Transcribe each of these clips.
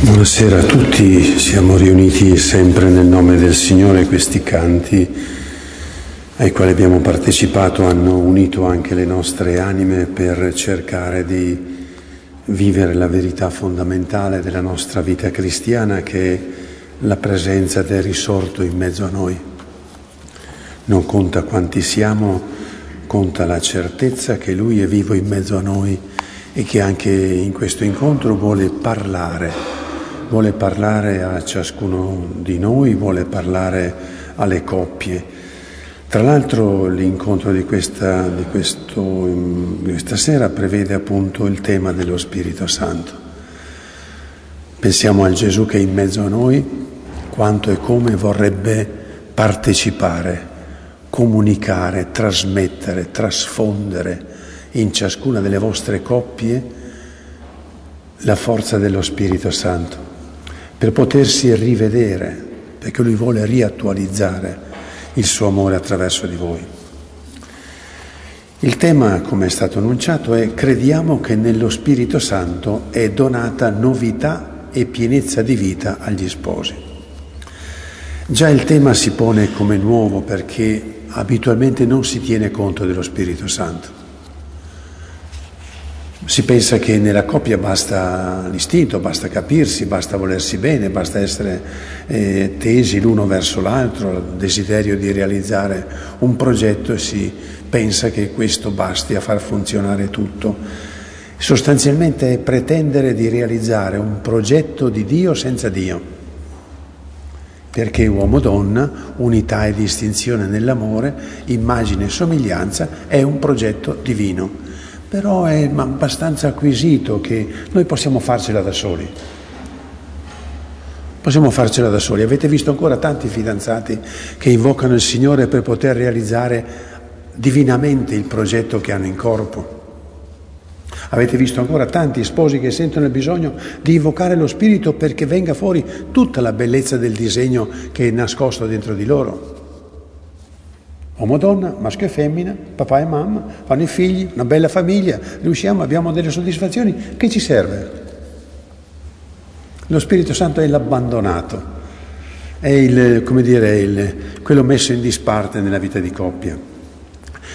Buonasera a tutti, siamo riuniti sempre nel nome del Signore. Questi canti ai quali abbiamo partecipato hanno unito anche le nostre anime per cercare di vivere la verità fondamentale della nostra vita cristiana che è la presenza del risorto in mezzo a noi. Non conta quanti siamo, conta la certezza che Lui è vivo in mezzo a noi e che anche in questo incontro vuole parlare vuole parlare a ciascuno di noi, vuole parlare alle coppie. Tra l'altro l'incontro di questa, di, questo, di questa sera prevede appunto il tema dello Spirito Santo. Pensiamo al Gesù che è in mezzo a noi, quanto e come vorrebbe partecipare, comunicare, trasmettere, trasfondere in ciascuna delle vostre coppie la forza dello Spirito Santo per potersi rivedere, perché lui vuole riattualizzare il suo amore attraverso di voi. Il tema, come è stato annunciato, è crediamo che nello Spirito Santo è donata novità e pienezza di vita agli sposi. Già il tema si pone come nuovo perché abitualmente non si tiene conto dello Spirito Santo. Si pensa che nella coppia basta l'istinto, basta capirsi, basta volersi bene, basta essere eh, tesi l'uno verso l'altro, il desiderio di realizzare un progetto e si pensa che questo basti a far funzionare tutto. Sostanzialmente è pretendere di realizzare un progetto di Dio senza Dio, perché uomo-donna, unità e distinzione nell'amore, immagine e somiglianza, è un progetto divino però è abbastanza acquisito che noi possiamo farcela da soli. Possiamo farcela da soli. Avete visto ancora tanti fidanzati che invocano il Signore per poter realizzare divinamente il progetto che hanno in corpo. Avete visto ancora tanti sposi che sentono il bisogno di invocare lo Spirito perché venga fuori tutta la bellezza del disegno che è nascosto dentro di loro. Uomo e donna, maschio e femmina, papà e mamma, fanno i figli, una bella famiglia, riusciamo, abbiamo delle soddisfazioni, che ci serve? Lo Spirito Santo è l'abbandonato, è il, come dire, il, quello messo in disparte nella vita di coppia.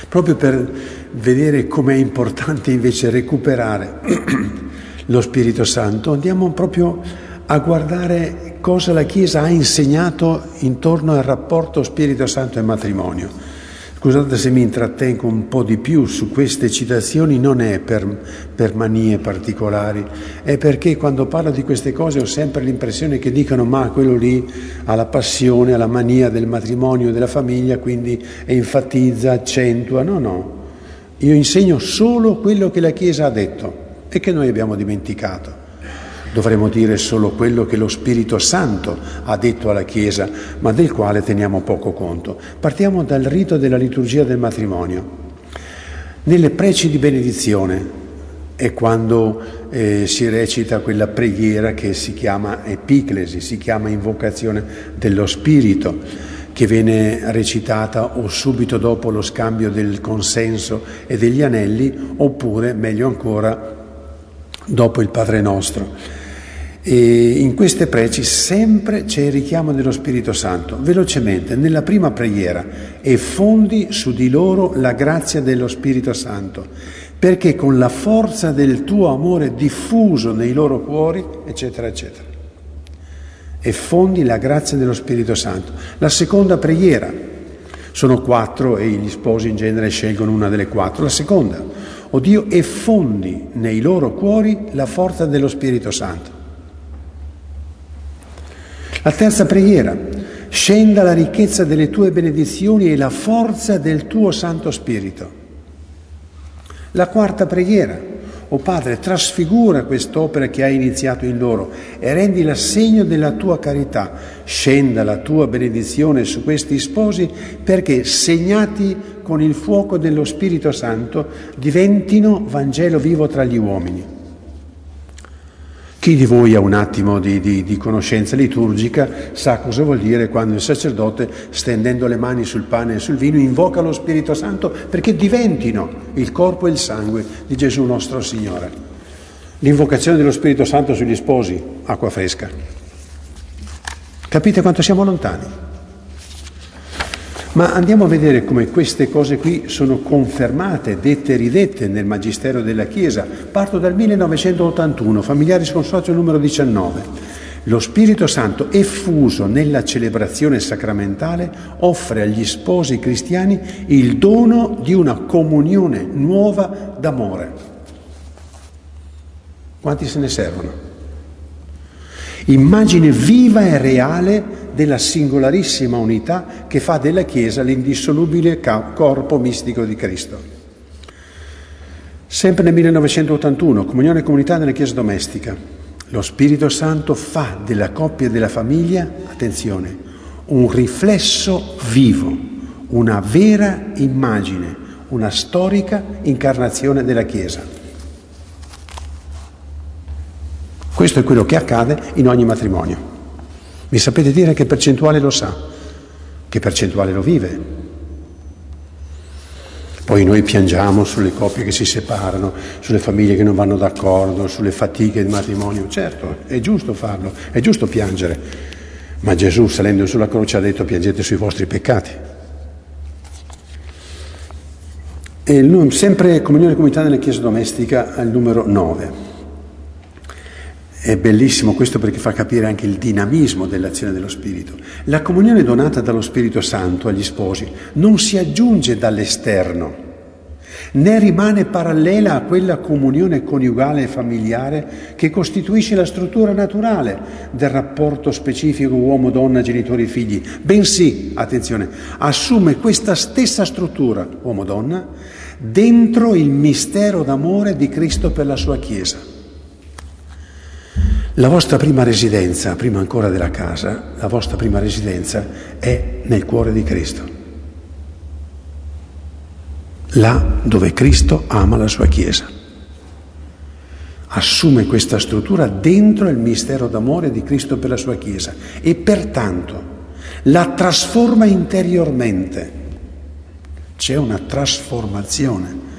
Proprio per vedere com'è importante invece recuperare lo Spirito Santo, andiamo proprio a guardare cosa la Chiesa ha insegnato intorno al rapporto Spirito Santo e matrimonio. Scusate se mi intrattengo un po' di più su queste citazioni, non è per, per, manie particolari, è perché quando parlo di queste cose ho sempre l'impressione che dicano ma quello lì ha la passione, ha la mania del matrimonio, della famiglia, quindi enfatizza, accentua. No, no, io insegno solo quello che la Chiesa ha detto e che noi abbiamo dimenticato. Dovremmo dire solo quello che lo Spirito Santo ha detto alla Chiesa, ma del quale teniamo poco conto. Partiamo dal rito della liturgia del matrimonio. Nelle preci di benedizione è quando eh, si recita quella preghiera che si chiama epiclesi, si chiama invocazione dello Spirito, che viene recitata o subito dopo lo scambio del consenso e degli anelli, oppure, meglio ancora, dopo il Padre nostro. E in queste preci sempre c'è il richiamo dello Spirito Santo. Velocemente, nella prima preghiera, e fondi su di loro la grazia dello Spirito Santo, perché con la forza del tuo amore diffuso nei loro cuori, eccetera, eccetera. E fondi la grazia dello Spirito Santo. La seconda preghiera, sono quattro e gli sposi in genere scelgono una delle quattro. La seconda, o Dio, e fondi nei loro cuori la forza dello Spirito Santo. La terza preghiera, scenda la ricchezza delle tue benedizioni e la forza del tuo Santo Spirito. La quarta preghiera, o oh Padre, trasfigura quest'opera che hai iniziato in loro e rendi l'assegno della tua carità. Scenda la tua benedizione su questi sposi perché, segnati con il fuoco dello Spirito Santo, diventino Vangelo vivo tra gli uomini. Chi di voi ha un attimo di, di, di, conoscenza liturgica sa cosa vuol dire quando il sacerdote, stendendo le mani sul pane e sul vino, invoca lo Spirito Santo perché diventino il corpo e il sangue di Gesù nostro Signore. L'invocazione dello Spirito Santo sugli sposi acqua fresca. Capite quanto siamo lontani? Ma andiamo a vedere come queste cose qui sono confermate, dette e ridette nel Magistero della Chiesa. Parto dal 1981, Familiaris Consorzio numero 19. Lo Spirito Santo, effuso nella celebrazione sacramentale, offre agli sposi cristiani il dono di una comunione nuova d'amore. Quanti se ne servono? Immagine viva e reale della singolarissima unità che fa della Chiesa l'indissolubile corpo mistico di Cristo. Sempre nel 1981, comunione e comunità nella Chiesa domestica. Lo Spirito Santo fa della coppia e della famiglia, attenzione, un riflesso vivo, una vera immagine, una storica incarnazione della Chiesa. Questo è quello che accade in ogni matrimonio. Mi sapete dire che percentuale lo sa? Che percentuale lo vive? Poi noi piangiamo sulle coppie che si separano, sulle famiglie che non vanno d'accordo, sulle fatiche del matrimonio. Certo, è giusto farlo, è giusto piangere. Ma Gesù salendo sulla croce ha detto piangete sui vostri peccati. E sempre comunione comunità nella Chiesa domestica al numero 9. È bellissimo questo perché fa capire anche il dinamismo dell'azione dello Spirito. La comunione donata dallo Spirito Santo agli sposi non si aggiunge dall'esterno, né rimane parallela a quella comunione coniugale e familiare che costituisce la struttura naturale del rapporto specifico uomo-donna, genitori-figli, bensì, attenzione, assume questa stessa struttura uomo-donna dentro il mistero d'amore di Cristo per la sua Chiesa. La vostra prima residenza, prima ancora della casa, la vostra prima residenza è nel cuore di Cristo. Là dove Cristo ama la sua Chiesa. Assume questa struttura dentro il mistero d'amore di Cristo per la sua Chiesa e pertanto la trasforma interiormente. C'è una trasformazione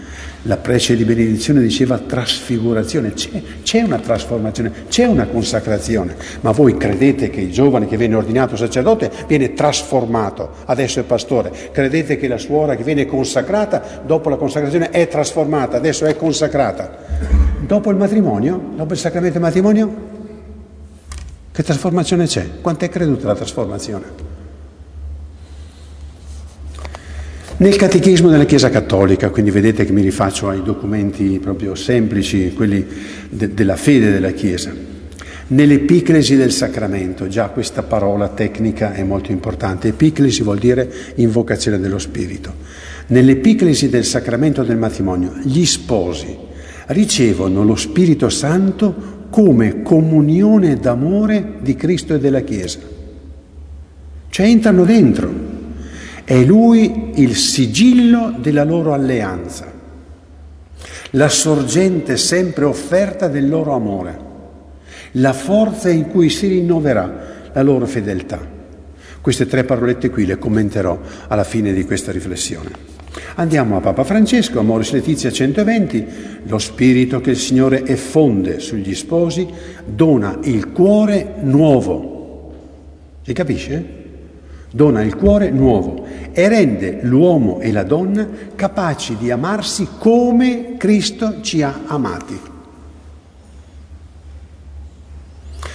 la prece di benedizione diceva trasfigurazione, c'è, c'è, una trasformazione, c'è una consacrazione, ma voi credete che il giovane che viene ordinato sacerdote viene trasformato, adesso è pastore, credete che la suora che viene consacrata dopo la consacrazione è trasformata, adesso è consacrata. Dopo il matrimonio, dopo il sacramento del matrimonio, che trasformazione c'è? Quanto è creduta la trasformazione? Nel catechismo della Chiesa Cattolica, quindi vedete che mi rifaccio ai documenti proprio semplici, quelli de- della fede della Chiesa, nell'epiclesi del sacramento, già questa parola tecnica è molto importante, epiclesi vuol dire invocazione dello Spirito, nell'epiclesi del sacramento del matrimonio gli sposi ricevono lo Spirito Santo come comunione d'amore di Cristo e della Chiesa, cioè entrano dentro è lui il sigillo della loro alleanza, la sorgente sempre offerta del loro amore, la forza in cui si rinnoverà la loro fedeltà. Queste tre parolette qui le commenterò alla fine di questa riflessione. Andiamo a Papa Francesco, Amoris Letizia 120, lo spirito che il Signore effonde sugli sposi dona il cuore nuovo. Si capisce? Dona il cuore nuovo e rende l'uomo e la donna capaci di amarsi come Cristo ci ha amati.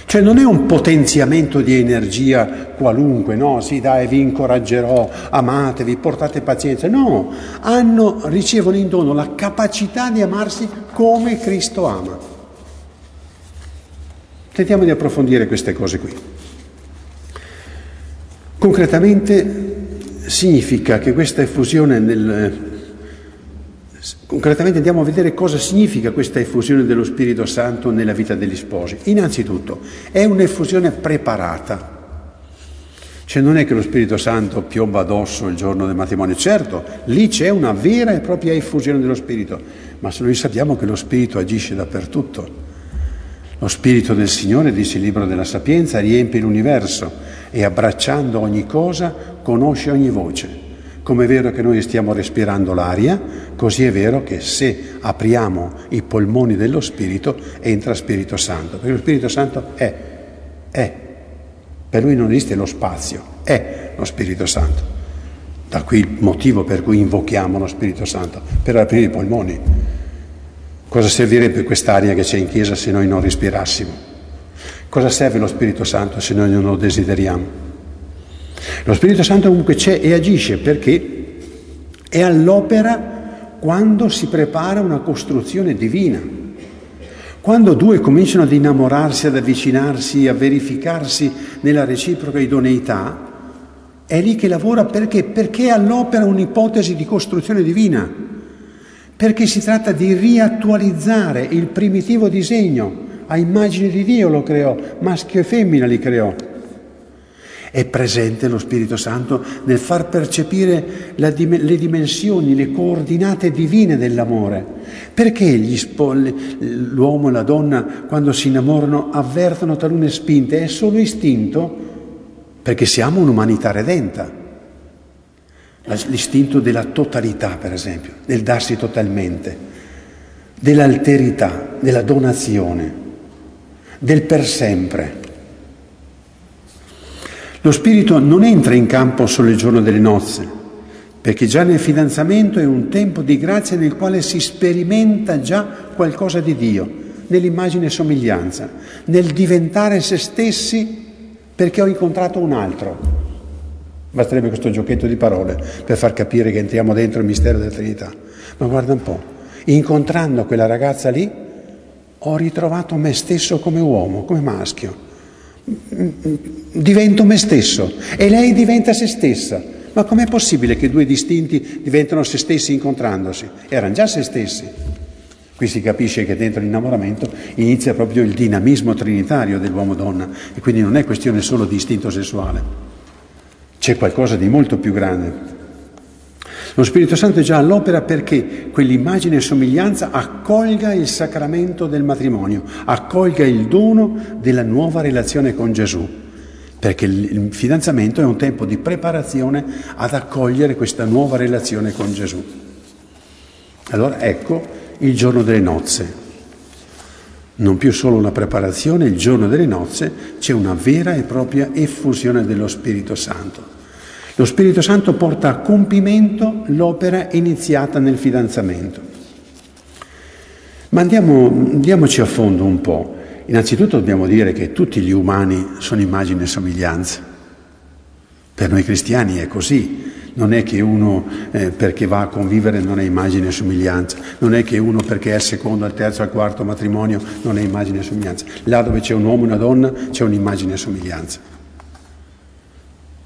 Cioè non è un potenziamento di energia qualunque, no? Sì, dai, vi incoraggerò, amatevi, portate pazienza. No, hanno, ricevono in dono la capacità di amarsi come Cristo ama. Tentiamo di approfondire queste cose qui. Concretamente significa che questa effusione nel... Concretamente andiamo a vedere cosa significa questa effusione dello Spirito Santo nella vita degli sposi. Innanzitutto, è un'effusione preparata. Cioè non è che lo Spirito Santo piomba addosso il giorno del matrimonio, certo, lì c'è una vera e propria effusione dello Spirito, ma se noi sappiamo che lo Spirito agisce dappertutto. Lo Spirito del Signore, dice il libro della Sapienza, riempie l'universo e abbracciando ogni cosa conosce ogni voce. Come è vero che noi stiamo respirando l'aria, così è vero che se apriamo i polmoni dello Spirito entra Spirito Santo, perché lo Spirito Santo è, è. Per lui non esiste lo spazio, è lo Spirito Santo. Da qui il motivo per cui invochiamo lo Spirito Santo, per aprire i polmoni. Cosa servirebbe quest'aria che c'è in chiesa se noi non respirassimo? Cosa serve lo Spirito Santo se noi non lo desideriamo? Lo Spirito Santo comunque c'è e agisce perché è all'opera quando si prepara una costruzione divina. Quando due cominciano ad innamorarsi, ad avvicinarsi, a verificarsi nella reciproca idoneità, è lì che lavora perché? Perché è all'opera un'ipotesi di costruzione divina, perché si tratta di riattualizzare il primitivo disegno, a immagine di Dio lo creò, maschio e femmina li creò. È presente lo Spirito Santo nel far percepire la, le dimensioni, le coordinate divine dell'amore. Perché spolli, l'uomo e la donna, quando si innamorano, avvertono talune spinte? È solo istinto? Perché siamo un'umanità redenta. L'istinto della totalità, per esempio, del darsi totalmente, dell'alterità, della donazione, del per sempre. Lo spirito non entra in campo solo il giorno delle nozze, perché già nel fidanzamento è un tempo di grazia nel quale si sperimenta già qualcosa di Dio, nell'immagine e somiglianza, nel diventare se stessi perché ho incontrato un altro. Basterebbe questo giochetto di parole per far capire che entriamo dentro il mistero della Trinità. Ma guarda un po', incontrando quella ragazza lì, ho ritrovato me stesso come uomo, come maschio divento me stesso e lei diventa se stessa. Ma com'è possibile che due distinti diventano se stessi incontrandosi? Erano già se stessi. Qui si capisce che dentro l'innamoramento inizia proprio il dinamismo trinitario dell'uomo-donna e quindi non è questione solo di istinto sessuale. C'è qualcosa di molto più grande. Lo Spirito Santo è già all'opera perché quell'immagine e somiglianza accolga il sacramento del matrimonio, accolga il dono della nuova relazione con Gesù, perché il fidanzamento è un tempo di preparazione ad accogliere questa nuova relazione con Gesù. Allora ecco il giorno delle nozze. Non più solo una preparazione, il giorno delle nozze c'è una vera e propria effusione dello Spirito Santo. Lo Spirito Santo porta a compimento l'opera iniziata nel fidanzamento. Ma andiamo, andiamoci a fondo un po'. Innanzitutto dobbiamo dire che tutti gli umani sono immagine e somiglianza. Per noi cristiani è così. Non è che uno eh, perché va a convivere non è immagine e somiglianza, non è che uno perché è al secondo, al terzo, al quarto matrimonio non è immagine e somiglianza. Là dove c'è un uomo e una donna c'è un'immagine e somiglianza.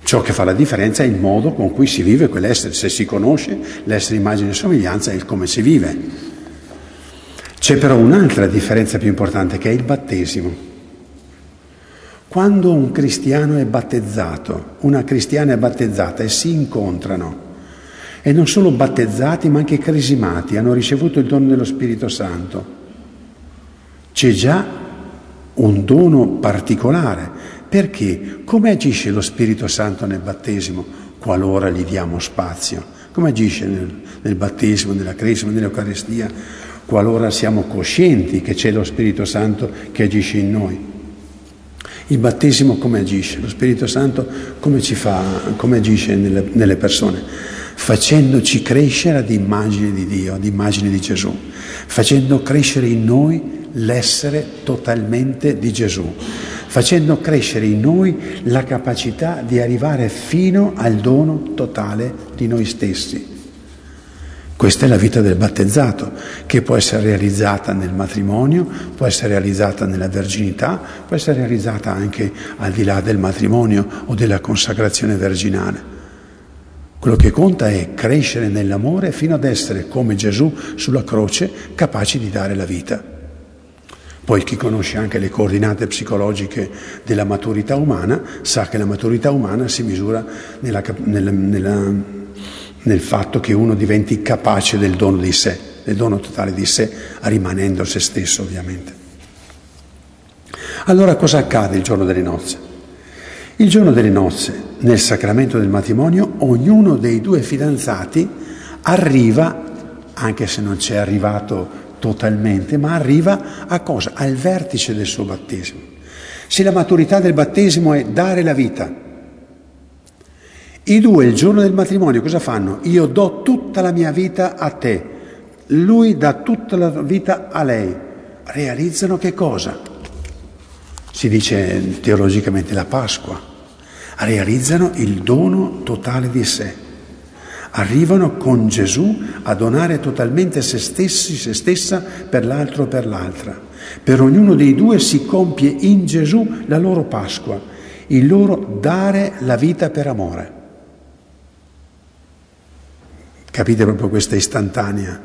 Ciò che fa la differenza è il modo con cui si vive quell'essere, se si conosce l'essere immagine e somiglianza è il come si vive. C'è però un'altra differenza più importante che è il battesimo. Quando un cristiano è battezzato, una cristiana è battezzata e si incontrano, e non solo battezzati ma anche cresimati, hanno ricevuto il dono dello Spirito Santo, c'è già un dono particolare perché come agisce lo Spirito Santo nel battesimo qualora gli diamo spazio? Come agisce nel, nel battesimo, nella cresima, nell'Eucaristia, qualora siamo coscienti che c'è lo Spirito Santo che agisce in noi? Il battesimo come agisce? Lo Spirito Santo come, fa, come agisce nelle, nelle persone? Facendoci crescere ad immagine di Dio, ad immagine di Gesù, facendo crescere in noi l'essere totalmente di Gesù, facendo crescere in noi la capacità di arrivare fino al dono totale di noi stessi. Questa è la vita del battezzato, che può essere realizzata nel matrimonio, può essere realizzata nella verginità, può essere realizzata anche al di là del matrimonio o della consacrazione verginale. Quello che conta è crescere nell'amore fino ad essere, come Gesù sulla croce, capaci di dare la vita. Poi chi conosce anche le coordinate psicologiche della maturità umana sa che la maturità umana si misura nella, nella, nella, nel fatto che uno diventi capace del dono di sé, del dono totale di sé, rimanendo se stesso ovviamente. Allora cosa accade il giorno delle nozze? Il giorno delle nozze nel sacramento del matrimonio ognuno dei due fidanzati arriva, anche se non c'è arrivato totalmente, ma arriva a cosa? Al vertice del suo battesimo. Se la maturità del battesimo è dare la vita, i due il giorno del matrimonio cosa fanno? Io do tutta la mia vita a te, lui dà tutta la vita a lei. Realizzano che cosa? Si dice teologicamente la Pasqua. Realizzano il dono totale di sé arrivano con Gesù a donare totalmente se stessi, se stessa per l'altro o per l'altra. Per ognuno dei due si compie in Gesù la loro Pasqua, il loro dare la vita per amore. Capite proprio questa istantanea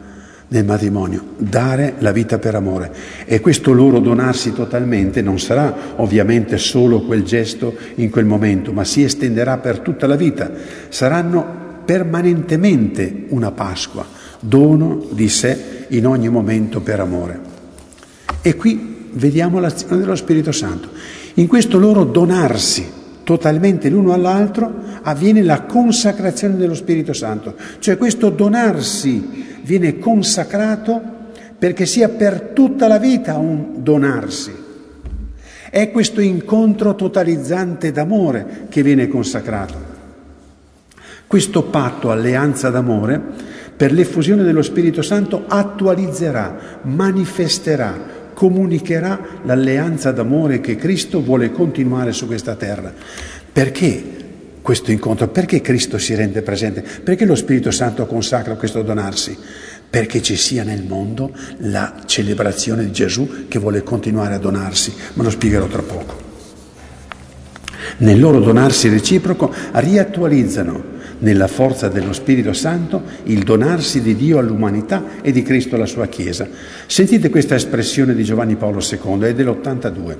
nel matrimonio, dare la vita per amore. E questo loro donarsi totalmente non sarà ovviamente solo quel gesto in quel momento, ma si estenderà per tutta la vita. Saranno permanentemente una Pasqua, dono di sé in ogni momento per amore. E qui vediamo l'azione dello Spirito Santo. In questo loro donarsi totalmente l'uno all'altro avviene la consacrazione dello Spirito Santo, cioè questo donarsi viene consacrato perché sia per tutta la vita un donarsi. È questo incontro totalizzante d'amore che viene consacrato. Questo patto, alleanza d'amore, per l'effusione dello Spirito Santo attualizzerà, manifesterà, comunicherà l'alleanza d'amore che Cristo vuole continuare su questa terra. Perché questo incontro? Perché Cristo si rende presente? Perché lo Spirito Santo consacra questo donarsi? Perché ci sia nel mondo la celebrazione di Gesù che vuole continuare a donarsi, ma lo spiegherò tra poco. Nel loro donarsi reciproco riattualizzano nella forza dello Spirito Santo, il donarsi di Dio all'umanità e di Cristo alla sua Chiesa. Sentite questa espressione di Giovanni Paolo II, è dell'82.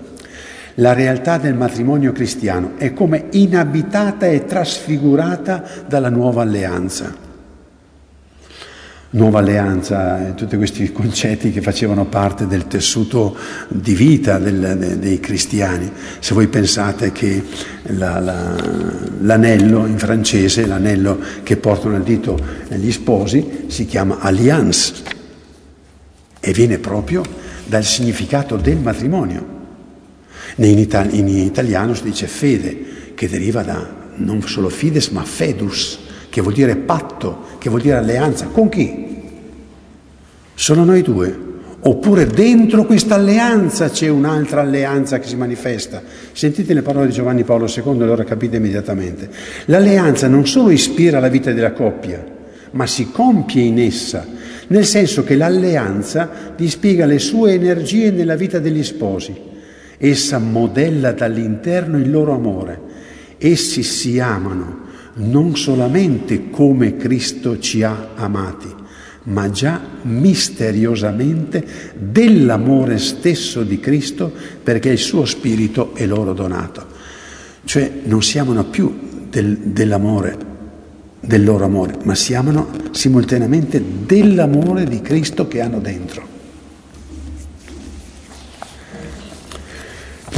La realtà del matrimonio cristiano è come inabitata e trasfigurata dalla nuova alleanza nuova alleanza, tutti questi concetti che facevano parte del tessuto di vita del, de, dei cristiani. Se voi pensate che la, la, l'anello in francese, l'anello che portano al dito gli sposi, si chiama alliance e viene proprio dal significato del matrimonio. In, itali- in italiano si dice fede, che deriva da non solo fides ma fedus, che vuol dire patto, che vuol dire alleanza. Con chi? Sono noi due. Oppure dentro questa alleanza c'è un'altra alleanza che si manifesta. Sentite le parole di Giovanni Paolo II allora capite immediatamente. L'alleanza non solo ispira la vita della coppia, ma si compie in essa, nel senso che l'alleanza dispiega le sue energie nella vita degli sposi. Essa modella dall'interno il loro amore. Essi si amano non solamente come Cristo ci ha amati, ma già misteriosamente dell'amore stesso di Cristo perché il suo spirito è loro donato. Cioè non si amano più del, dell'amore, del loro amore, ma si amano simultaneamente dell'amore di Cristo che hanno dentro.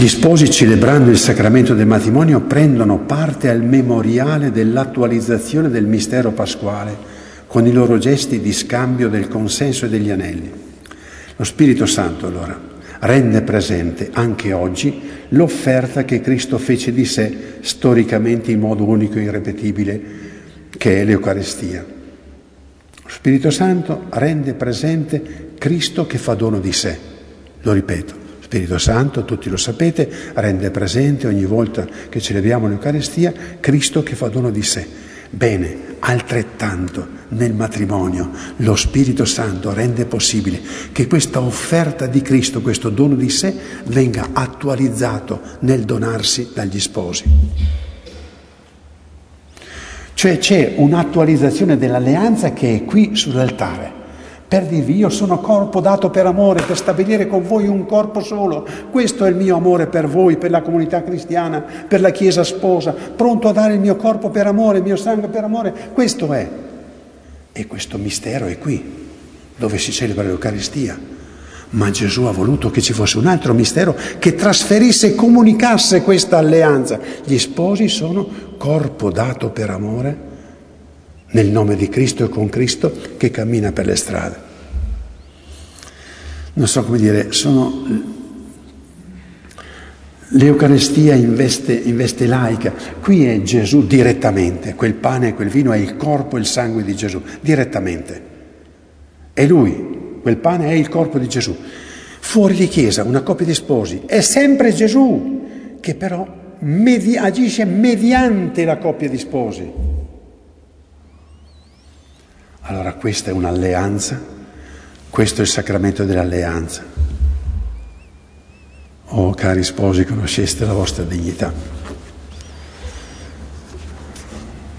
Gli sposi celebrando il sacramento del matrimonio prendono parte al memoriale dell'attualizzazione del mistero pasquale con i loro gesti di scambio del consenso e degli anelli. Lo Spirito Santo allora rende presente anche oggi l'offerta che Cristo fece di sé storicamente in modo unico e irrepetibile, che è l'Eucarestia. Lo Spirito Santo rende presente Cristo che fa dono di sé. Lo ripeto, Spirito Santo, tutti lo sapete, rende presente ogni volta che celebriamo l'Eucarestia Cristo che fa dono di sé. Bene, altrettanto nel matrimonio lo Spirito Santo rende possibile che questa offerta di Cristo, questo dono di sé, venga attualizzato nel donarsi dagli sposi. Cioè c'è un'attualizzazione dell'alleanza che è qui sull'altare per dirvi io sono corpo dato per amore, per stabilire con voi un corpo solo. Questo è il mio amore per voi, per la comunità cristiana, per la Chiesa sposa, pronto a dare il mio corpo per amore, il mio sangue per amore. Questo è. E questo mistero è qui, dove si celebra l'Eucaristia. Ma Gesù ha voluto che ci fosse un altro mistero che trasferisse e comunicasse questa alleanza. Gli sposi sono corpo dato per amore, nel nome di Cristo e con Cristo, che cammina per le strade. Non so come dire, sono L'Eucarestia in veste, in veste, laica, qui è Gesù direttamente, quel pane e quel vino è il corpo e il sangue di Gesù, direttamente. È lui, quel pane è il corpo di Gesù. Fuori di chiesa, una coppia di sposi, è sempre Gesù che però medi- agisce mediante la coppia di sposi. Allora questa è un'alleanza, questo è il sacramento dell'alleanza. Oh cari sposi, conosceste la vostra dignità.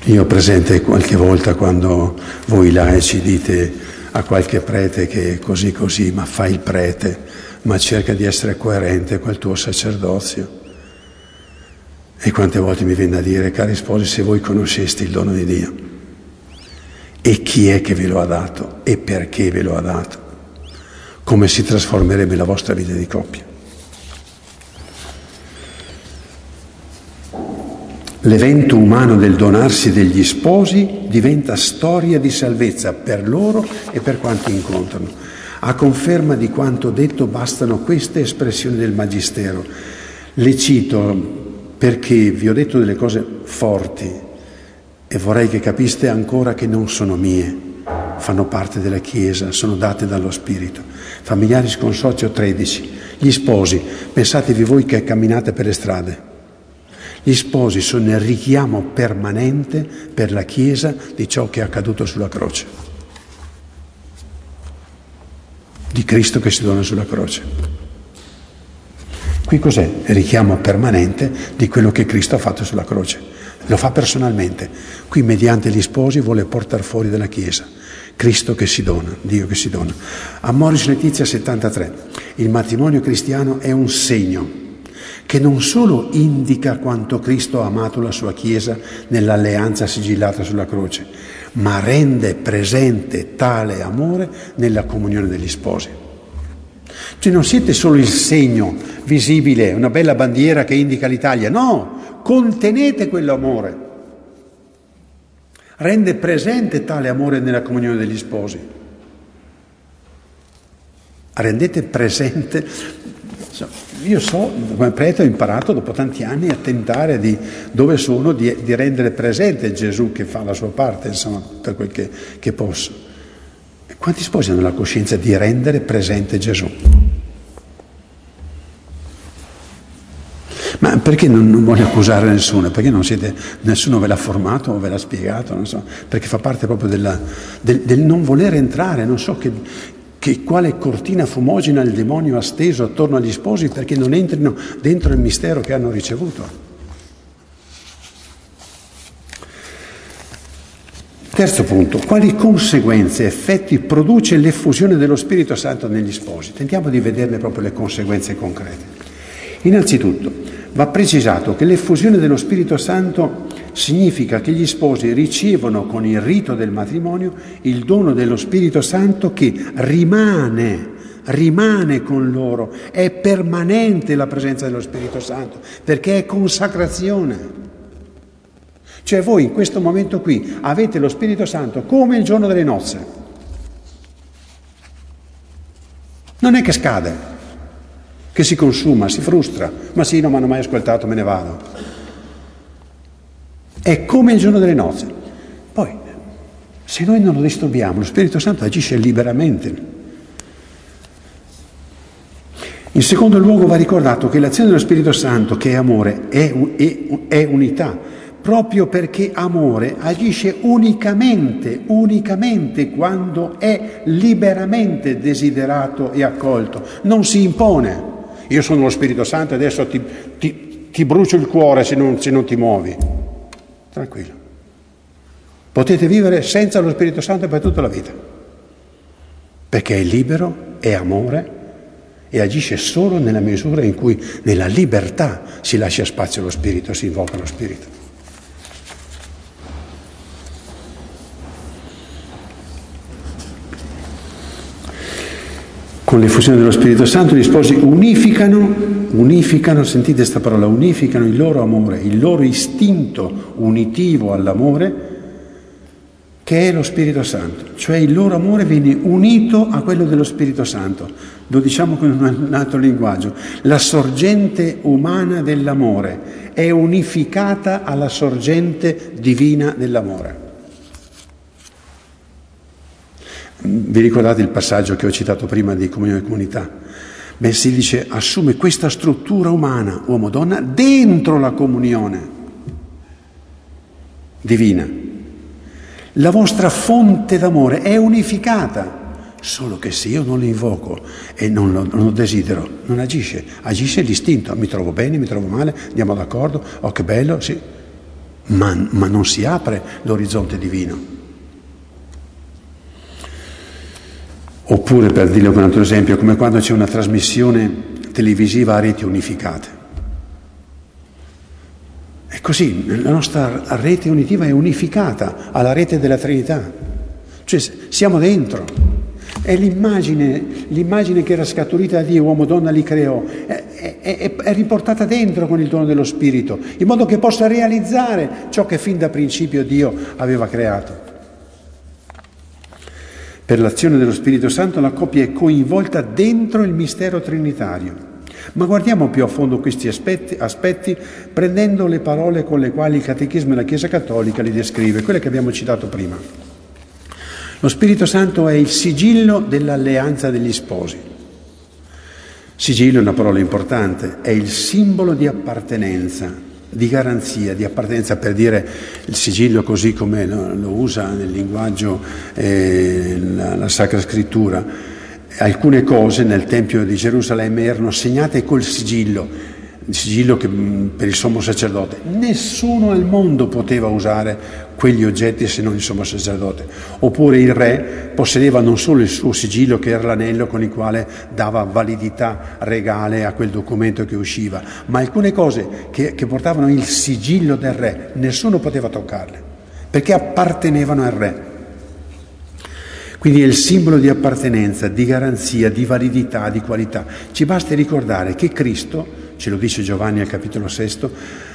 Io presente qualche volta quando voi laici dite a qualche prete che è così così, ma fai il prete, ma cerca di essere coerente col tuo sacerdozio. E quante volte mi viene a dire, cari sposi, se voi conosceste il dono di Dio e chi è che ve lo ha dato e perché ve lo ha dato, come si trasformerebbe la vostra vita di coppia. L'evento umano del donarsi degli sposi diventa storia di salvezza per loro e per quanti incontrano. A conferma di quanto detto bastano queste espressioni del Magistero. Le cito perché vi ho detto delle cose forti e vorrei che capiste ancora che non sono mie, fanno parte della Chiesa, sono date dallo Spirito. Familiari Sconsozio 13. Gli sposi, pensatevi voi che camminate per le strade gli sposi sono il richiamo permanente per la Chiesa di ciò che è accaduto sulla croce, di Cristo che si dona sulla croce. Qui cos'è? Il richiamo permanente di quello che Cristo ha fatto sulla croce. Lo fa personalmente. Qui mediante gli sposi vuole portare fuori dalla Chiesa. Cristo che si dona, Dio che si dona. A Moris Letizia 73. Il matrimonio cristiano è un segno che non solo indica quanto Cristo ha amato la sua Chiesa nell'alleanza sigillata sulla croce, ma rende presente tale amore nella comunione degli sposi. Cioè non siete solo il segno visibile, una bella bandiera che indica l'Italia, no, contenete quell'amore. Rende presente tale amore nella comunione degli sposi. Rendete presente io so, come prete ho imparato dopo tanti anni a tentare di, dove sono, di, di, rendere presente Gesù che fa la sua parte, insomma, per quel che, che posso. Quanti sposi hanno la coscienza di rendere presente Gesù? Ma perché non, non, voglio accusare nessuno? Perché siete, nessuno ve l'ha formato o ve l'ha spiegato? Non so, perché fa parte proprio della, del, del, non voler entrare, non so che, che quale cortina fumogena il demonio ha steso attorno agli sposi perché non entrino dentro il mistero che hanno ricevuto. Terzo punto, quali conseguenze effetti produce l'effusione dello Spirito Santo negli sposi? Tentiamo di vederne proprio le conseguenze concrete. Innanzitutto, va precisato che l'effusione dello Spirito Santo significa che gli sposi ricevono con il rito del matrimonio il dono dello Spirito Santo che rimane, rimane con loro, è permanente la presenza dello Spirito Santo, perché è consacrazione. Cioè voi in questo momento qui avete lo Spirito Santo come il giorno delle nozze. Non è che scade, che si consuma, si frustra, ma sì, non mi hanno mai ascoltato, me ne vado. È come il giorno delle nozze. Poi, se noi non lo disturbiamo, lo Spirito Santo agisce liberamente. In secondo luogo va ricordato che l'azione dello Spirito Santo, che è amore, è, è, è unità, proprio perché amore agisce unicamente, unicamente quando è liberamente desiderato e accolto, non si impone. Io sono lo Spirito Santo e adesso ti, ti, ti brucio il cuore se non, se non ti muovi. Tranquillo. Potete vivere senza lo Spirito Santo per tutta la vita, perché è libero, è amore e agisce solo nella misura in cui nella libertà si lascia spazio allo Spirito, si invoca lo Spirito. Con l'effusione dello Spirito Santo gli sposi unificano, unificano, sentite questa parola, unificano il loro amore, il loro istinto unitivo all'amore che è lo Spirito Santo, cioè il loro amore viene unito a quello dello Spirito Santo. Lo diciamo con un altro linguaggio. La sorgente umana dell'amore è unificata alla sorgente divina dell'amore. Vi ricordate il passaggio che ho citato prima di comunione e comunità? Beh, si dice assume questa struttura umana, uomo-donna, dentro la comunione divina. La vostra fonte d'amore è unificata, solo che se io non lo invoco e non lo, non lo desidero, non agisce, agisce l'istinto, mi trovo bene, mi trovo male, andiamo d'accordo, oh che bello, sì, ma, ma non si apre l'orizzonte divino. Oppure, per dirlo con un altro esempio, come quando c'è una trasmissione televisiva a reti unificate. È così, la nostra rete unitiva è unificata alla rete della Trinità, cioè siamo dentro. È l'immagine, l'immagine che era scaturita da Dio, uomo, donna li creò, è, è, è, riportata dentro con il dono dello Spirito, in modo che possa realizzare ciò che fin da principio Dio aveva creato. Per l'azione dello Spirito Santo la coppia è coinvolta dentro il mistero trinitario. Ma guardiamo più a fondo questi aspetti, aspetti, prendendo le parole con le quali il Catechismo della Chiesa Cattolica li descrive, quelle che abbiamo citato prima. Lo Spirito Santo è il sigillo dell'alleanza degli sposi. Sigillo è una parola importante, è il simbolo di appartenenza, di garanzia, di appartenenza per dire il sigillo così come lo, lo usa nel linguaggio eh, la, la Sacra Scrittura. Alcune cose nel Tempio di Gerusalemme erano segnate col sigillo, il sigillo che, mm, per il sommo sacerdote. Nessuno al mondo poteva usare quegli oggetti se non il sommo sacerdote. Oppure il re possedeva non solo il suo sigillo, che era l'anello con il quale dava validità regale a quel documento che usciva, ma alcune cose che, che portavano il sigillo del re, nessuno poteva toccarle, perché appartenevano al re. Quindi è il simbolo di appartenenza, di garanzia, di validità, di qualità. Ci basta ricordare che Cristo, ce lo dice Giovanni al capitolo sesto,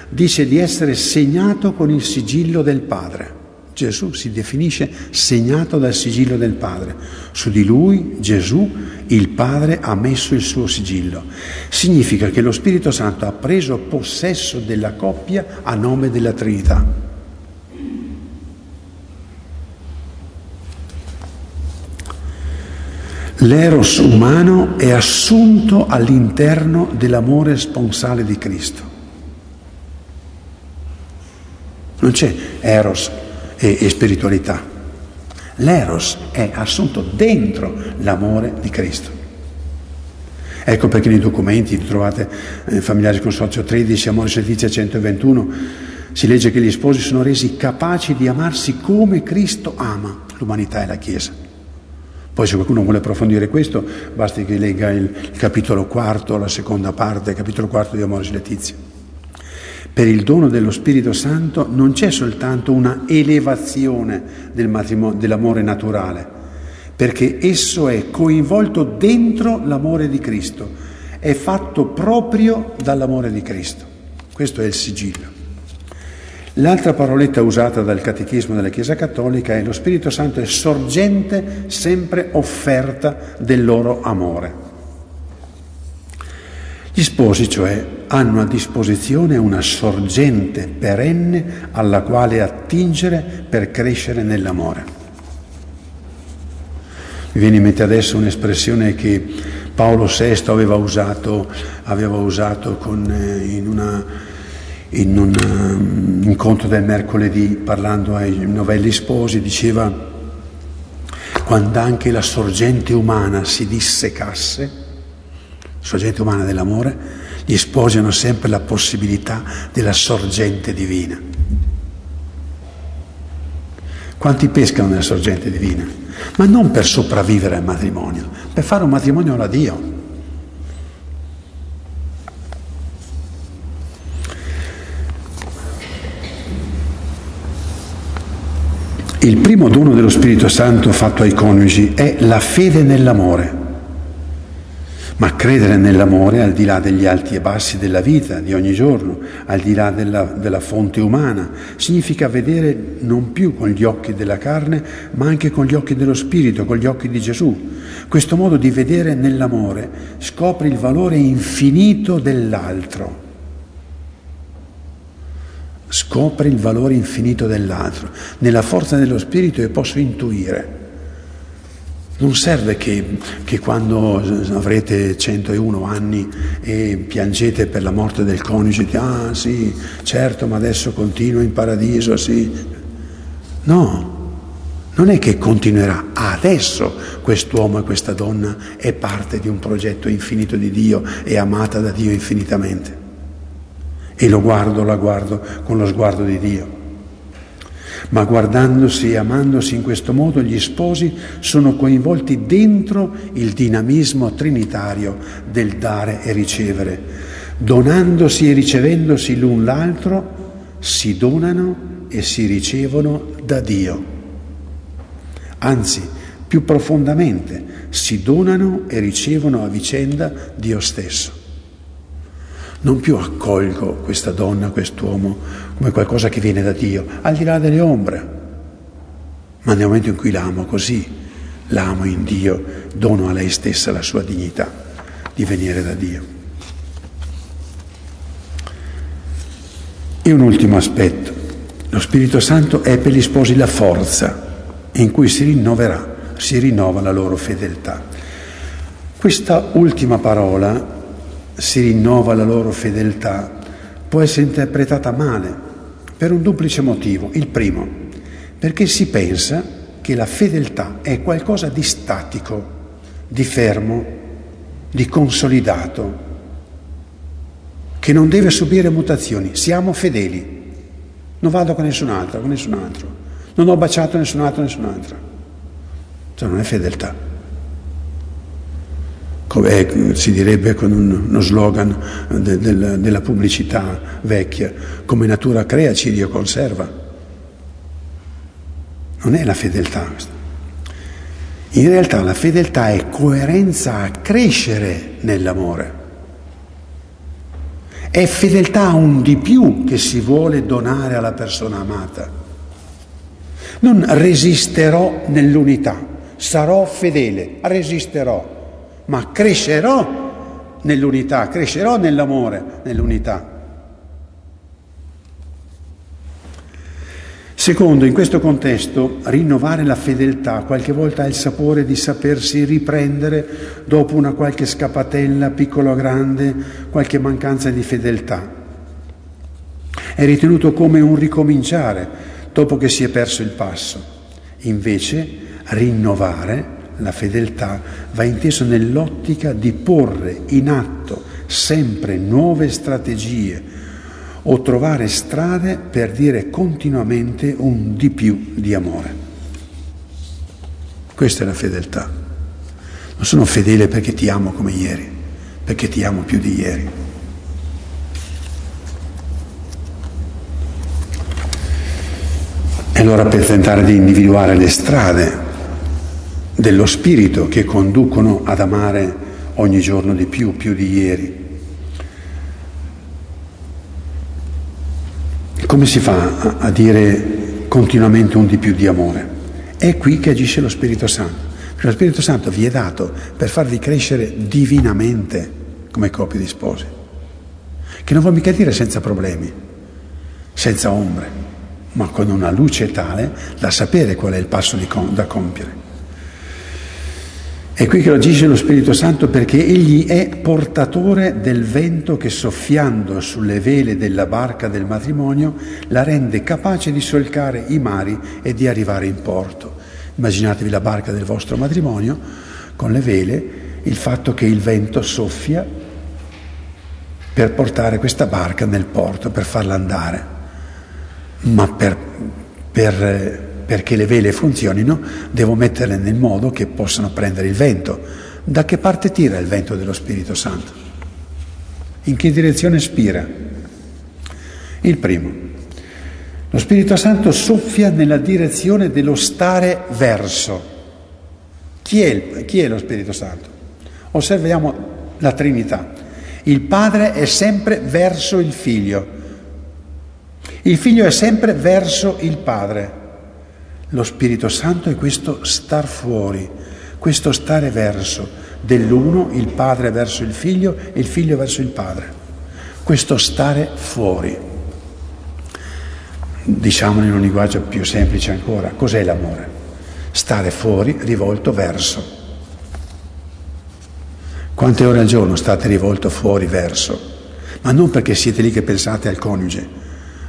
dice di essere segnato con il sigillo del Padre. Gesù si definisce segnato dal sigillo del Padre. Su di lui, Gesù, il Padre ha messo il suo sigillo. Significa che lo Spirito Santo ha preso possesso della coppia a nome della Trinità. L'eros umano è assunto all'interno dell'amore sponsale di Cristo. Non c'è eros e, e spiritualità. L'eros è assunto dentro l'amore di Cristo. Ecco perché nei documenti trovate eh, familiari consorzio 13, amore servizio 121, si legge che gli sposi sono resi capaci di amarsi come Cristo ama l'umanità e la Chiesa. Poi se qualcuno vuole approfondire questo, basti che legga il, il capitolo quarto, la seconda parte, il capitolo quarto di Amoris Letizia. Per il dono dello Spirito Santo non c'è soltanto una elevazione del dell'amore naturale, perché esso è coinvolto dentro l'amore di Cristo, è fatto proprio dall'amore di Cristo. Questo è il sigillo. L'altra paroletta usata dal Catechismo della Chiesa Cattolica è lo Spirito Santo è sorgente sempre offerta del loro amore. Gli sposi, cioè, hanno a disposizione una sorgente perenne alla quale attingere per crescere nell'amore. Mi viene in mente adesso un'espressione che Paolo VI aveva usato, aveva usato con, eh, in una in un um, incontro del mercoledì parlando ai novelli sposi diceva quando anche la sorgente umana si dissecasse, sorgente umana dell'amore, gli sposi hanno sempre la possibilità della sorgente divina. Quanti pescano nella sorgente divina? Ma non per sopravvivere al matrimonio, per fare un matrimonio alla Dio. Primo dono dello Spirito Santo fatto ai coniugi è la fede nell'amore. Ma credere nell'amore al di là degli alti e bassi della vita di ogni giorno, al di là della, della, fonte umana, significa vedere non più con gli occhi della carne, ma anche con gli occhi dello Spirito, con gli occhi di Gesù. Questo modo di vedere nell'amore scopre il valore infinito dell'altro. Scopre il valore infinito dell'altro. Nella forza dello Spirito io posso intuire non serve che, che, quando avrete 101 anni e piangete per la morte del coniuge, dite, ah sì, certo, ma adesso continuo in paradiso, sì. No, non è che continuerà. Adesso quest'uomo e questa donna è parte di un progetto infinito di Dio, è amata da Dio infinitamente. E lo guardo, la guardo con lo sguardo di Dio ma guardandosi e amandosi in questo modo gli sposi sono coinvolti dentro il dinamismo trinitario del dare e ricevere. Donandosi e ricevendosi l'un l'altro, si donano e si ricevono da Dio. Anzi, più profondamente, si donano e ricevono a vicenda Dio stesso. Non più accolgo questa donna, quest'uomo come qualcosa che viene da Dio, al di là delle ombre. Ma nel momento in cui l'amo così, l'amo in Dio, dono a lei stessa la sua dignità di venire da Dio. E un ultimo aspetto, lo Spirito Santo è per gli sposi la forza in cui si rinnoverà, si rinnova la loro fedeltà. Questa ultima parola, si rinnova la loro fedeltà, può essere interpretata male per un duplice motivo. Il primo, perché si pensa che la fedeltà è qualcosa di statico, di fermo, di consolidato, che non deve subire mutazioni. Siamo fedeli. Non vado con nessun altro, con nessun altro. Non ho baciato nessun altro, nessun altro. Cioè non è fedeltà come si direbbe con uno slogan de, de, della pubblicità vecchia, come natura crea, Cirio conserva. Non è la fedeltà. In realtà la fedeltà è coerenza a crescere nell'amore. È fedeltà a un di più che si vuole donare alla persona amata. Non resisterò nell'unità, sarò fedele, resisterò ma crescerò nell'unità, crescerò nell'amore, nell'unità. Secondo, in questo contesto, rinnovare la fedeltà qualche volta ha il sapore di sapersi riprendere dopo una qualche scappatella, piccola o grande, qualche mancanza di fedeltà. È ritenuto come un ricominciare dopo che si è perso il passo. Invece, rinnovare la fedeltà va inteso nell'ottica di porre in atto sempre nuove strategie o trovare strade per dire continuamente un di più di amore. Questa è la fedeltà. Non sono fedele perché ti amo come ieri, perché ti amo più di ieri. E allora per tentare di individuare le strade dello spirito che conducono ad amare ogni giorno di più, più di ieri. Come si fa a, dire continuamente un di più di amore? È qui che agisce lo Spirito Santo. Perché lo Spirito Santo vi è dato per farvi crescere divinamente come coppie di sposi. Che non vuol mica dire senza problemi, senza ombre, ma con una luce tale da sapere qual è il passo com- da compiere. È qui che agisce lo Spirito Santo perché egli è portatore del vento che soffiando sulle vele della barca del matrimonio la rende capace di solcare i mari e di arrivare in porto. Immaginatevi la barca del vostro matrimonio con le vele, il fatto che il vento soffia per portare questa barca nel porto, per farla andare, ma per, per perché le vele funzionino, devo metterle nel modo che possano prendere il vento. Da che parte tira il vento dello Spirito Santo? In che direzione spira? Il primo. Lo Spirito Santo soffia nella direzione dello stare verso. Chi è, il, chi è lo Spirito Santo? Osserviamo la Trinità. Il Padre è sempre verso il Figlio. Il Figlio è sempre verso il Padre. Lo Spirito Santo è questo star fuori, questo stare verso dell'uno, il Padre verso il Figlio e il Figlio verso il Padre. Questo stare fuori. Diciamolo in un linguaggio più semplice ancora, cos'è l'amore? Stare fuori rivolto verso. Quante ore al giorno state rivolto fuori verso? Ma non perché siete lì che pensate al coniuge,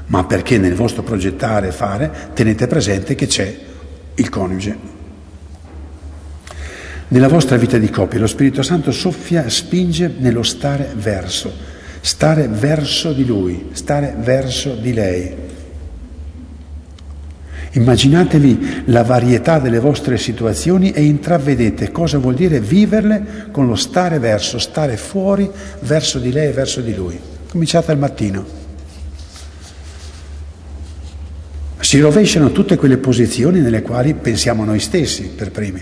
ma perché nel vostro progettare e fare tenete presente che c'è il coniuge. Nella vostra vita di coppia lo Spirito Santo soffia, spinge nello stare verso, stare verso di lui, stare verso di lei. Immaginatevi la varietà delle vostre situazioni e intravedete cosa vuol dire viverle con lo stare verso, stare fuori verso di lei e verso di lui. Cominciate al mattino. Si rovesciano tutte quelle posizioni nelle quali pensiamo noi stessi per primi.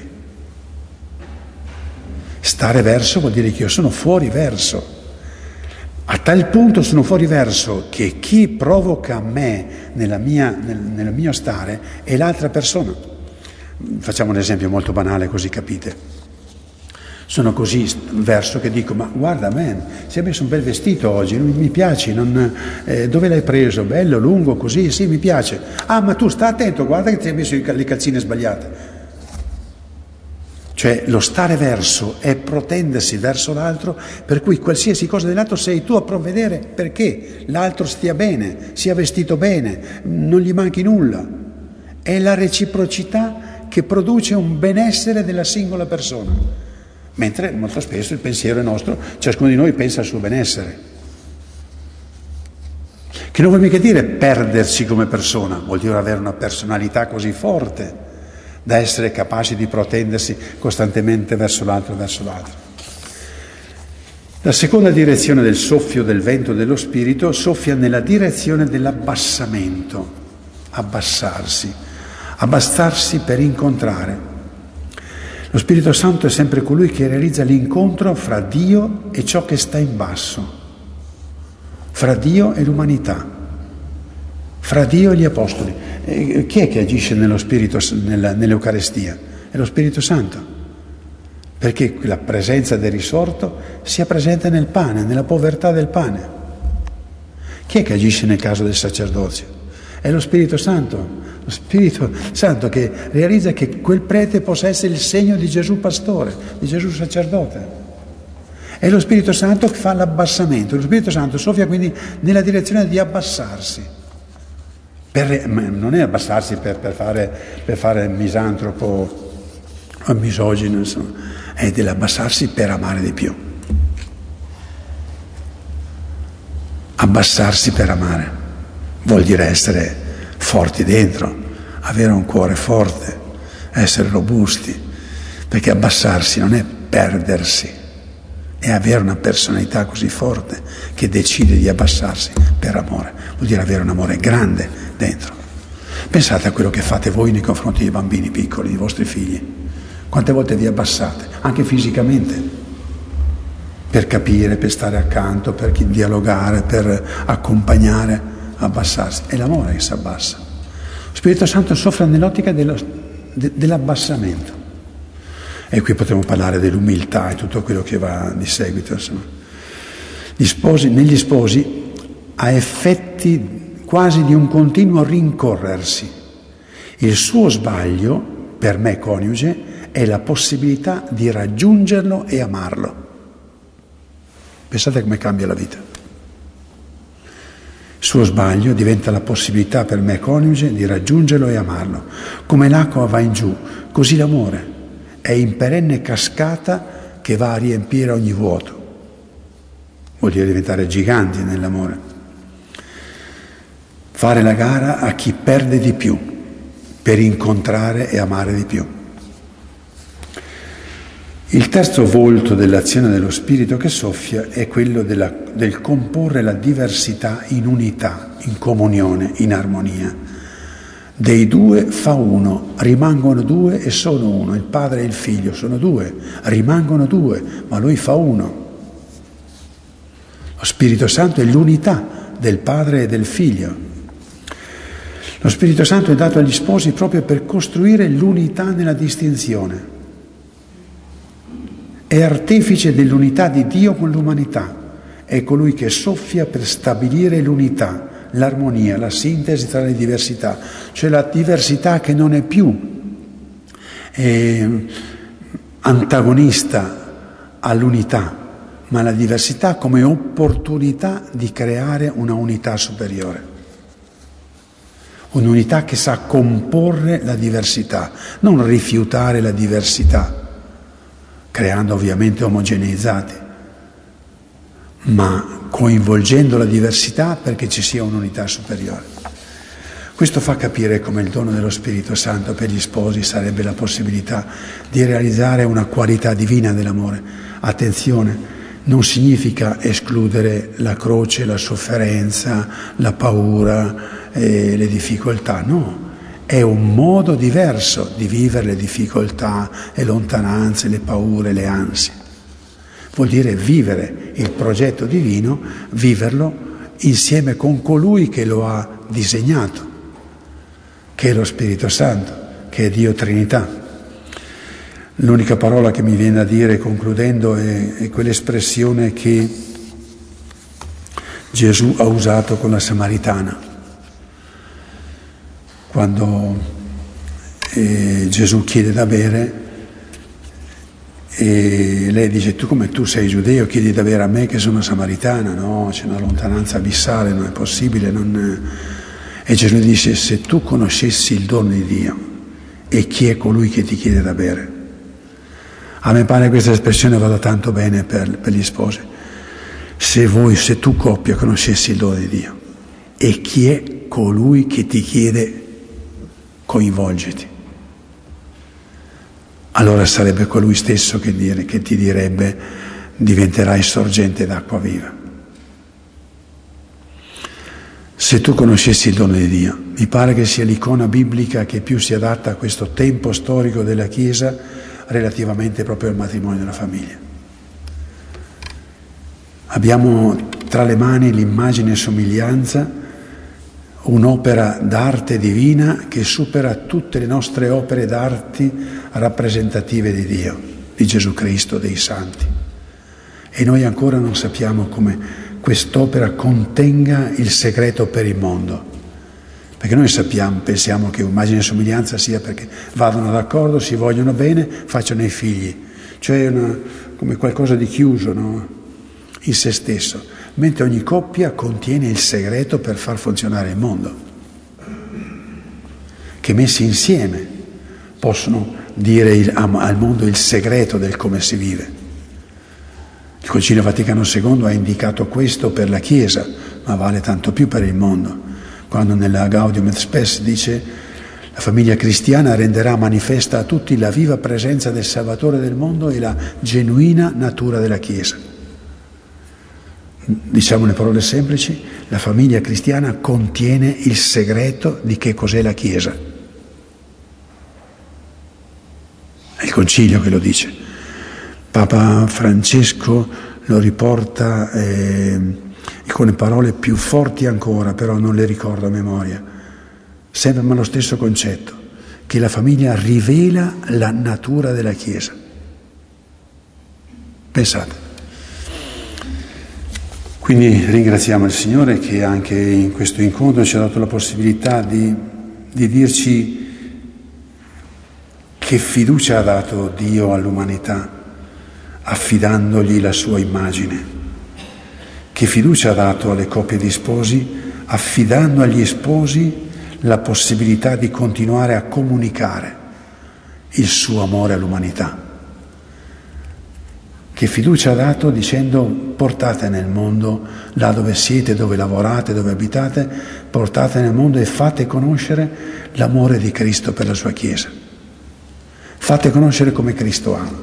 Stare verso vuol dire che io sono fuori verso. A tal punto sono fuori verso che chi provoca me nella mia, nel, nel mio stare è l'altra persona. Facciamo un esempio molto banale così capite. Sono così verso che dico, ma guarda man, si è messo un bel vestito oggi, mi piace, non, eh, dove l'hai preso? Bello, lungo, così, sì, mi piace. Ah, ma tu sta attento, guarda che ti hai messo le calzine sbagliate. Cioè lo stare verso è protendersi verso l'altro, per cui qualsiasi cosa dell'altro sei tu a provvedere perché l'altro stia bene, sia vestito bene, non gli manchi nulla. È la reciprocità che produce un benessere della singola persona, mentre molto spesso il pensiero è nostro, ciascuno di noi pensa al suo benessere. Che non vuol mica dire perdersi come persona, vuol dire avere una personalità così forte da essere capaci di protendersi costantemente verso l'altro e verso l'altro. La seconda direzione del soffio del vento dello spirito soffia nella direzione dell'abbassamento, abbassarsi, abbassarsi per incontrare. Lo Spirito Santo è sempre colui che realizza l'incontro fra Dio e ciò che sta in basso, fra Dio e l'umanità, fra Dio e gli Apostoli. E chi è che agisce Spirito, nella, nell'Eucarestia? È lo Spirito Santo. Perché la presenza del risorto sia presente nel pane, nella povertà del pane. Chi è che agisce nel caso del sacerdozio? È lo Spirito Santo, lo Spirito Santo che realizza che quel prete possa essere il segno di Gesù pastore, di Gesù sacerdote. È lo Spirito Santo che fa l'abbassamento, lo Spirito Santo soffia quindi nella direzione di abbassarsi. Per, non è abbassarsi per, per, fare, per fare misantropo o misogino, insomma, è dell'abbassarsi per amare di più. Abbassarsi per amare vuol dire essere forti dentro, avere un cuore forte, essere robusti, perché abbassarsi non è perdersi, è avere una personalità così forte che decide di abbassarsi per amore, vuol dire avere un amore grande dentro. Pensate a quello che fate voi nei confronti dei bambini piccoli, dei vostri figli. Quante volte vi abbassate, anche fisicamente, per capire, per stare accanto, per dialogare, per accompagnare, abbassarsi. È l'amore che si abbassa. Lo Spirito Santo soffre nell'ottica dello, de, dell'abbassamento. E qui potremmo parlare dell'umiltà e tutto quello che va di seguito. Sposi, negli sposi ha effetti quasi di un continuo rincorrersi. Il suo sbaglio, per me coniuge, è la possibilità di raggiungerlo e amarlo. Pensate come cambia la vita. Suo sbaglio diventa la possibilità per me coniuge di raggiungerlo e amarlo. Come l'acqua va in giù, così l'amore è in perenne cascata che va a riempire ogni vuoto. Vuol dire diventare giganti nell'amore fare la gara a chi perde di più per incontrare e amare di più. Il terzo volto dell'azione dello Spirito che soffia è quello della, del comporre la diversità in unità, in comunione, in armonia. Dei due fa uno, rimangono due e sono uno, il padre e il figlio sono due, rimangono due, ma lui fa uno. Lo Spirito Santo è l'unità del Padre e del Figlio. Lo Spirito Santo è dato agli sposi proprio per costruire l'unità nella distinzione. È artefice dell'unità di Dio con l'umanità. È colui che soffia per stabilire l'unità, l'armonia, la sintesi tra le diversità, cioè la diversità che non è più eh, antagonista all'unità, ma la diversità come opportunità di creare una unità superiore. Un'unità che sa comporre la diversità, non rifiutare la diversità, creando ovviamente omogeneizzati, ma coinvolgendo la diversità perché ci sia un'unità superiore. Questo fa capire come il dono dello Spirito Santo per gli sposi sarebbe la possibilità di realizzare una qualità divina dell'amore. Attenzione, non significa escludere la croce, la sofferenza, la paura, eh, le difficoltà, no. È un modo diverso di vivere le difficoltà, le lontananze, le paure, le ansie. Vuol dire vivere il progetto divino, viverlo insieme con colui che lo ha disegnato che è lo Spirito Santo, che è Dio Trinità. L'unica parola che mi viene a dire concludendo è, è quell'espressione che Gesù ha usato con la Samaritana. Quando eh, Gesù chiede da bere e lei dice tu come tu sei giudeo chiedi da bere a me che sono samaritana, no, c'è una lontananza abissale, non è possibile, non e Gesù dice, se tu conoscessi il dono di Dio e chi è colui che ti chiede da bere. A me pare questa espressione vada tanto bene per, per gli sposi. Se voi, se tu coppia, conoscessi il dono di Dio e chi è colui che ti chiede coinvolgiti, allora sarebbe colui stesso che, dire, che ti direbbe diventerai sorgente d'acqua viva. Se tu conoscessi il dono di Dio, mi pare che sia l'icona biblica che più si adatta a questo tempo storico della Chiesa relativamente proprio al matrimonio e alla famiglia. Abbiamo tra le mani l'immagine e somiglianza, un'opera d'arte divina che supera tutte le nostre opere d'arte rappresentative di Dio, di Gesù Cristo, dei santi. E noi ancora non sappiamo come quest'opera contenga il segreto per il mondo. Perché noi sappiamo, pensiamo che immagine e somiglianza sia perché vadano d'accordo, si vogliono bene, facciano i figli. Cioè una, come qualcosa di chiuso no? in se stesso. Mentre ogni coppia contiene il segreto per far funzionare il mondo. Che messi insieme possono dire il, al mondo il segreto del come si vive. Il Concilio Vaticano II ha indicato questo per la Chiesa, ma vale tanto più per il mondo. Quando nella Gaudium et Spes dice la famiglia cristiana renderà manifesta a tutti la viva presenza del Salvatore del mondo e la genuina natura della Chiesa. Diciamo le parole semplici, la famiglia cristiana contiene il segreto di che cos'è la Chiesa. È il Concilio che lo dice. Papa Francesco lo riporta eh, con parole più forti ancora, però non le ricordo a memoria. Sempre ma lo stesso concetto, che la famiglia rivela la natura della Chiesa. Pensate. Quindi ringraziamo il Signore che anche in questo incontro ci ha dato la possibilità di, di dirci che fiducia ha dato Dio all'umanità affidandogli la sua immagine. Che fiducia ha dato alle coppie di sposi affidando agli sposi la possibilità di continuare a comunicare il suo amore all'umanità. Che fiducia ha dato dicendo portate nel mondo, là dove siete, dove lavorate, dove abitate, portate nel mondo e fate conoscere l'amore di Cristo per la sua Chiesa. Fate conoscere come Cristo ama.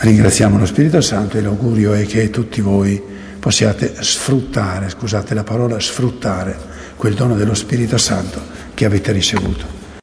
Ringraziamo lo Spirito Santo e l'augurio è che tutti voi possiate sfruttare, scusate la parola, sfruttare quel dono dello Spirito Santo che avete ricevuto.